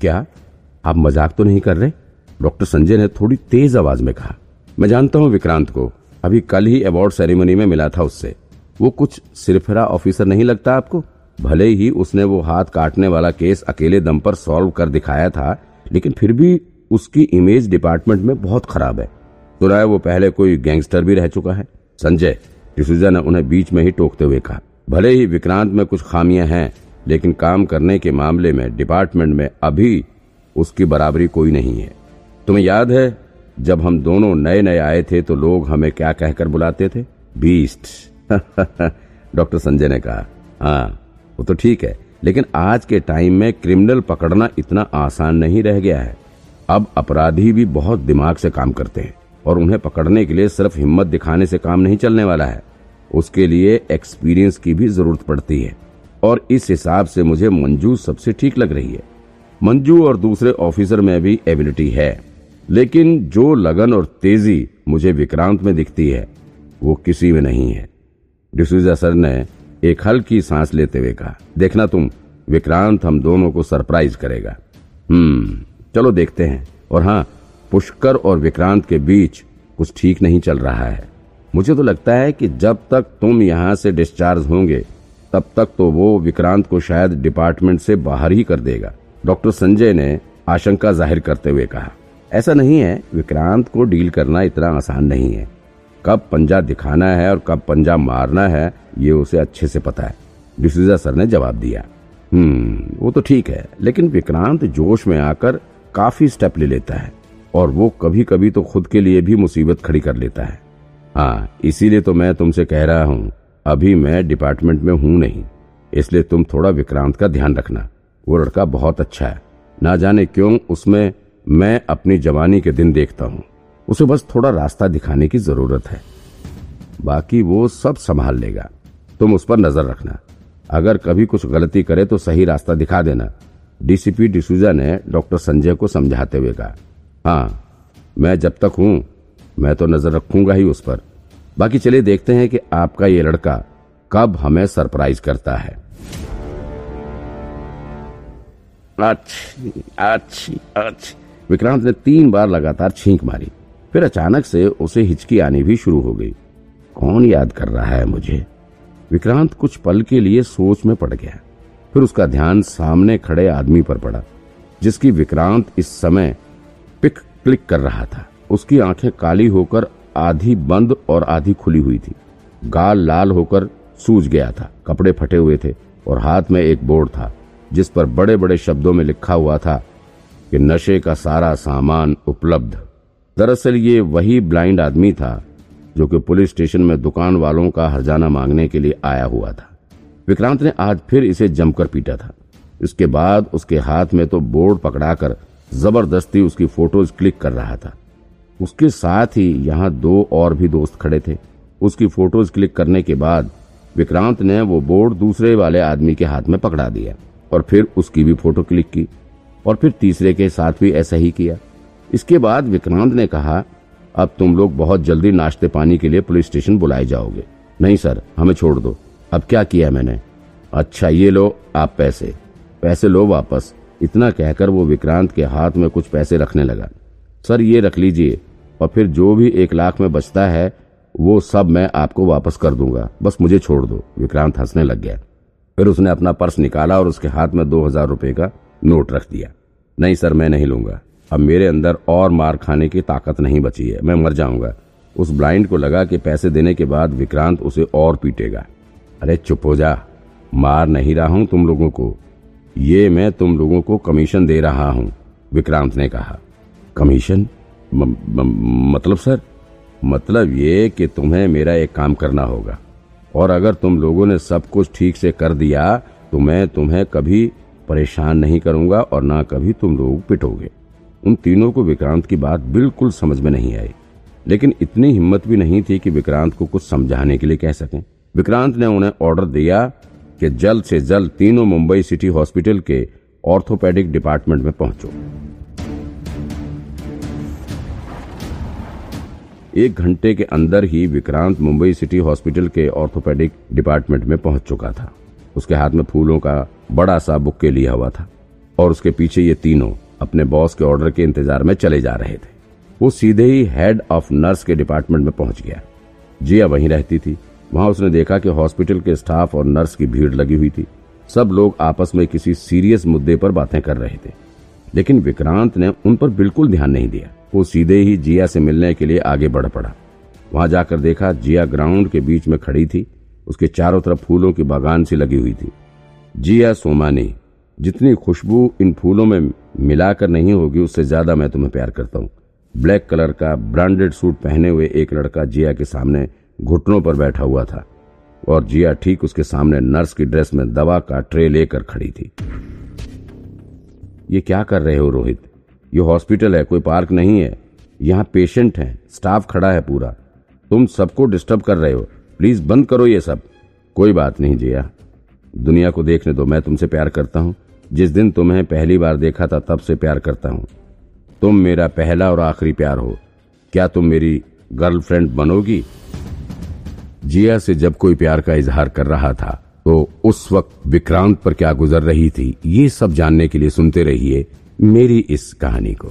क्या आप मज़ाक तो नहीं कर रहे? डॉक्टर संजय ने थोड़ी तेज आवाज़ में कहा, मैं जानता हूँ विक्रांत को। अभी कल ही अवार्ड सेरेमनी में मिला था उससे। वो कुछ सिरफरा ऑफिसर नहीं लगता आपको? भले ही उसने वो हाथ काटने वाला केस अकेले दम पर सॉल्व कर दिखाया था, लेकिन फिर भी उसकी इमेज डिपार्टमेंट में बहुत खराब है। सुना है वो पहले कोई गैंगस्टर भी रह चुका है? संजय डिसूजा ने उन्हें बीच में ही टोकते हुए कहा, भले ही विक्रांत में कुछ खामियाँ हैं लेकिन काम करने के मामले में डिपार्टमेंट में अभी उसकी बराबरी कोई नहीं है। तुम्हें याद है, जब हम दोनों नए नए आए थे तो लोग हमें क्या कहकर बुलाते थे? बीस्ट डॉक्टर संजय ने कहा हाँ वो तो ठीक है, लेकिन आज के टाइम में क्रिमिनल पकड़ना इतना आसान नहीं रह गया है। अब अपराधी भी बहुत दिमाग से काम करते हैं और उन्हें पकड़ने के लिए सिर्फ़ हिम्मत दिखाने से काम नहीं चलने वाला है। उसके लिए एक्सपीरियंस की भी ज़रूरत पड़ती है। और इस हिसाब से मुझे मंजू सबसे ठीक लग रही है। मंजू और दूसरे ऑफिसर में भी एबिलिटी है, लेकिन जो लगन और तेज़ी मुझे विक्रांत में दिखती है, वो किसी में नहीं है। डिसूजा सर ने एक हल्की सांस लेते हुए कहा, देखना तुम, विक्रांत हम दोनों को सरप्राइज़ करेगा। हम्म चलो देखते हैं। और हाँ पुष्कर और विक्रांत के बीच कुछ ठीक नहीं चल रहा है। मुझे तो लगता है कि जब तक तुम यहाँ से डिस्चार्ज होंगे तब तक तो वो विक्रांत को शायद डिपार्टमेंट से बाहर ही कर देगा। डॉक्टर संजय ने आशंका ज़ाहिर करते हुए कहा, ऐसा नहीं है, विक्रांत को डील करना इतना आसान नहीं है। कब पंजा दिखाना है और कब पंजा मारना है, ये उसे अच्छे से पता है। डिसूजा सर ने जवाब दिया हम्म वो तो ठीक है, लेकिन विक्रांत जोश में आकर काफ़ी स्टेप ले लेता है और वो कभी कभी तो खुद के लिए भी मुसीबत खड़ी कर लेता है। हाँ इसीलिए तो मैं तुमसे कह रहा हूँ अभी मैं डिपार्टमेंट में हूँ नहीं, इसलिए तुम थोड़ा विक्रांत का ध्यान रखना। वो लड़का बहुत अच्छा है। ना जाने क्यों उसमें मैं अपनी जवानी के दिन देखता हूँ। उसे बस थोड़ा रास्ता दिखाने की ज़रूरत है। बाकी वो सब संभाल लेगा। तुम उस पर नज़र रखना। अगर कभी कुछ गलती करे तो सही रास्ता दिखा देना। डीसीपी डिसूजा ने डॉक्टर संजय को समझाते हुए कहा हाँ मैं जब तक हूँ, मैं तो नज़र रखूँगा ही उस पर। बाकी चलिए देखते हैं कि आपका ये लड़का कब हमें सरप्राइज़ करता है। अच्छी अच्छी अच्छी। विक्रांत ने तीन बार लगातार छींक मारी फिर अचानक से उसे हिचकी आनी भी शुरू हो गई। कौन याद कर रहा है मुझे? विक्रांत कुछ पल के लिए सोच में पड़ गया फिर उसका ध्यान सामने खड़े आदमी पर पड़ा जिसकी विक्रांत इस समय पिक क्लिक कर रहा था। उसकी आँखें काली होकर आधी बंद और आधी खुली हुई थी। गाल लाल होकर सूज गया था। कपड़े फटे हुए थे और हाथ में एक बोर्ड था, जिस पर बड़े बड़े शब्दों में लिखा हुआ था कि नशे का सारा सामान उपलब्ध। दरअसल ये वही ब्लाइंड आदमी था जो कि पुलिस स्टेशन में दुकान वालों का हरजाना मांगने के लिए आया हुआ था। विक्रांत ने आज फिर इसे जमकर पीटा था। इसके बाद उसके हाथ में तो बोर्ड पकड़ाकर ज़बरदस्ती उसकी फ़ोटोज़ क्लिक कर रहा था। उसके साथ ही यहाँ दो और भी दोस्त खड़े थे। उसकी फ़ोटोज़ क्लिक करने के बाद विक्रांत ने वो बोर्ड दूसरे वाले आदमी के हाथ में पकड़ा दिया और फिर उसकी भी फ़ोटो क्लिक की और फिर तीसरे के साथ भी ऐसा ही किया। इसके बाद विक्रांत ने कहा, अब तुम लोग बहुत जल्दी नाश्ते पानी के लिए पुलिस स्टेशन बुलाए जाओगे। नहीं सर, हमें छोड़ दो। अब क्या किया मैंने? अच्छा ये लो आप पैसे। पैसे लो वापस। इतना कहकर वो विक्रांत के हाथ में कुछ पैसे रखने लगा। सर, ये रख लीजिए। और फिर जो भी एक लाख में बचता है, वो सब मैं आपको वापस कर दूँगा। बस मुझे छोड़ दो। विक्रांत हंसने लग गया। फिर उसने अपना पर्स निकाला और उसके हाथ में दो हज़ार रुपए का नोट रख दिया। नहीं सर, मैं नहीं लूँगा। अब मेरे अंदर और मार खाने की ताकत नहीं बची है। मैं मर जाऊँगा। उस ब्लाइंड को लगा कि पैसे देने के बाद विक्रांत उसे और पीटेगा। अरे चुप हो जा। मार नहीं रहा हूँ तुम लोगों को। ये मैं तुम लोगों को कमीशन दे रहा हूँ, विक्रांत ने कहा। कमीशन? मतलब सर मतलब ये कि तुम्हें मेरा एक काम करना होगा। और अगर तुम लोगों ने सब कुछ ठीक से कर दिया तो मैं तुम्हें कभी परेशान नहीं करूँगा और ना कभी तुम लोग पिटोगे। उन तीनों को विक्रांत की बात बिल्कुल समझ में नहीं आई। लेकिन इतनी हिम्मत भी नहीं थी कि विक्रांत को कुछ समझाने के लिए कह सकें। विक्रांत ने उन्हें ऑर्डर दिया कि जल्द से जल्द तीनों मुंबई सिटी हॉस्पिटल के ऑर्थोपेडिक डिपार्टमेंट में पहुंचो। एक घंटे के अंदर ही विक्रांत मुंबई सिटी हॉस्पिटल के ऑर्थोपेडिक डिपार्टमेंट में पहुँच चुका था। उसके हाथ में फूलों का बड़ा सा बुक्के लिया हुआ था और उसके पीछे ये तीनों अपने बॉस के ऑर्डर के इंतज़ार में चले जा रहे थे। वो सीधे ही हेड ऑफ़ नर्स के डिपार्टमेंट में पहुँच गया। जिया वहीं रहती थी। वहाँ उसने देखा कि हॉस्पिटल के स्टाफ और नर्स की भीड़ लगी हुई थी। सब लोग आपस में किसी सीरियस मुद्दे पर बातें कर रहे थे। लेकिन विक्रांत ने उन पर बिल्कुल ध्यान नहीं दिया। वो सीधे ही जिया से मिलने के लिए आगे बढ़ पड़ा। वहाँ जाकर देखा जिया ग्राउंड के बीच में खड़ी थी। उसके चारों तरफ़ फूलों की बागान सी लगी हुई थी। जिया सोमानी जितनी खुशबू इन फूलों में मिलाकर नहीं होगी, उससे ज़्यादा मैं तुम्हें प्यार करता हूँ। ब्लैक कलर का ब्रांडेड सूट पहने हुए एक लड़का जिया के सामने घुटनों पर बैठा हुआ था और जिया ठीक उसके सामने नर्स की ड्रेस में दवा का ट्रे लेकर खड़ी थी। ये क्या कर रहे हो रोहित? ये हॉस्पिटल है, कोई पार्क नहीं है। यहाँ पेशेंट है, स्टाफ खड़ा है पूरा। तुम सबको डिस्टर्ब कर रहे हो। प्लीज़ बंद करो ये सब। कोई बात नहीं जिया। दुनिया को देखने दो, मैं तुमसे प्यार करता हूँ। जिस दिन तुम्हें पहली बार देखा था, तब से प्यार करता हूँ। तुम मेरा पहला और आखिरी प्यार हो। क्या तुम मेरी गर्लफ्रेंड बनोगी? जिया से जब कोई प्यार का इजहार कर रहा था तो उस वक्त विक्रांत पर क्या गुजर रही थी, ये सब जानने के लिए सुनते रहिए। मेरी इस कहानी को।